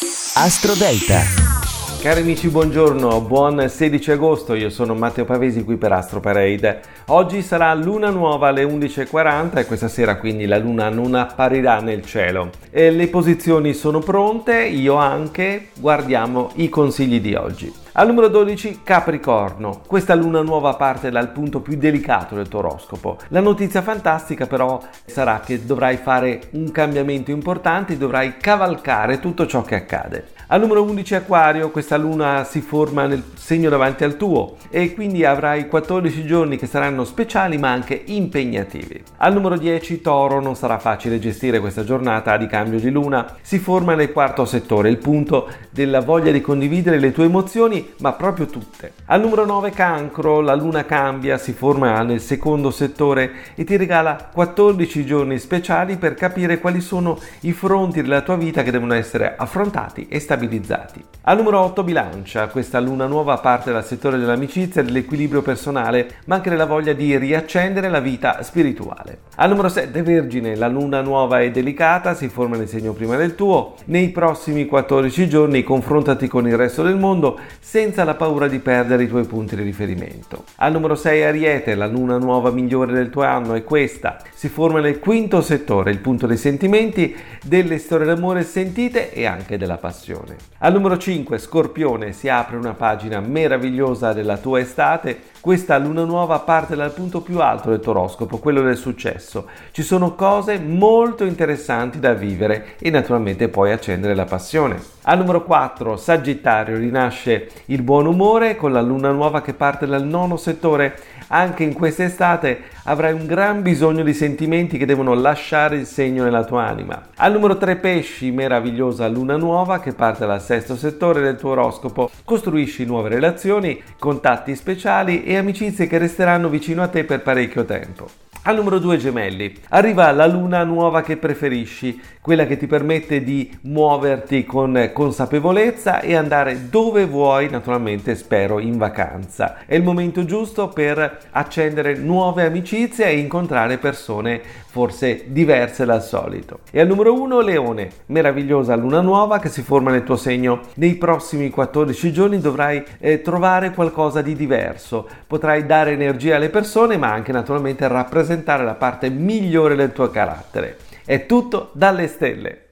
Astro Delta. Cari amici, buongiorno, buon 16 agosto, io sono Matteo Pavesi qui per Astro Parade. Oggi sarà luna nuova alle 11.40 e questa sera quindi la luna non apparirà nel cielo. E le posizioni sono pronte, io anche, guardiamo i consigli di oggi. Al numero 12 Capricorno. Questa luna nuova parte dal punto più delicato del tuo oroscopo. La notizia fantastica però sarà che dovrai fare un cambiamento importante, dovrai cavalcare tutto ciò che accade. Al numero 11 Aquario, questa luna si forma nel segno davanti al tuo e quindi avrai 14 giorni che saranno speciali ma anche impegnativi. Al numero 10 Toro, non sarà facile gestire questa giornata di cambio di luna. Si forma nel quarto settore, il punto della voglia di condividere le tue emozioni ma proprio tutte. Al numero 9 cancro, la luna cambia, si forma nel secondo settore e ti regala 14 giorni speciali per capire quali sono i fronti della tua vita che devono essere affrontati e stabilizzati. Al numero 8 bilancia, questa luna nuova parte dal settore dell'amicizia e dell'equilibrio personale, ma anche della voglia di riaccendere la vita spirituale. Al numero 7 vergine, la luna nuova e delicata, si forma nel segno prima del tuo. Nei prossimi 14 giorni confrontati con il resto del mondo, senza la paura di perdere i tuoi punti di riferimento. Al numero 6 Ariete, la luna nuova migliore del tuo anno è questa. Si forma nel quinto settore, il punto dei sentimenti, delle storie d'amore sentite e anche della passione. Al numero 5 Scorpione, si apre una pagina meravigliosa della tua estate. Questa luna nuova parte dal punto più alto del tuo oroscopo, quello del successo. Ci sono cose molto interessanti da vivere e naturalmente puoi accendere la passione. Al numero 4 Sagittario rinasce il buon umore con la luna nuova che parte dal nono settore. Anche in quest'estate avrai un gran bisogno di sentimenti che devono lasciare il segno nella tua anima. Al numero 3 pesci, meravigliosa luna nuova che parte dal sesto settore del tuo oroscopo. Costruisci nuove relazioni, contatti speciali e amicizie che resteranno vicino a te per parecchio tempo. Al numero 2 gemelli, arriva la luna nuova che preferisci, quella che ti permette di muoverti con consapevolezza e andare dove vuoi, naturalmente spero in vacanza. È il momento giusto per accendere nuove amicizie e incontrare persone forse diverse dal solito. E al numero 1 leone, meravigliosa luna nuova che si forma nel tuo segno. Nei prossimi 14 giorni dovrai eh, trovare qualcosa di diverso, potrai dare energia alle persone ma anche naturalmente rappresentare rappresentare la parte migliore del tuo carattere. È tutto dalle stelle.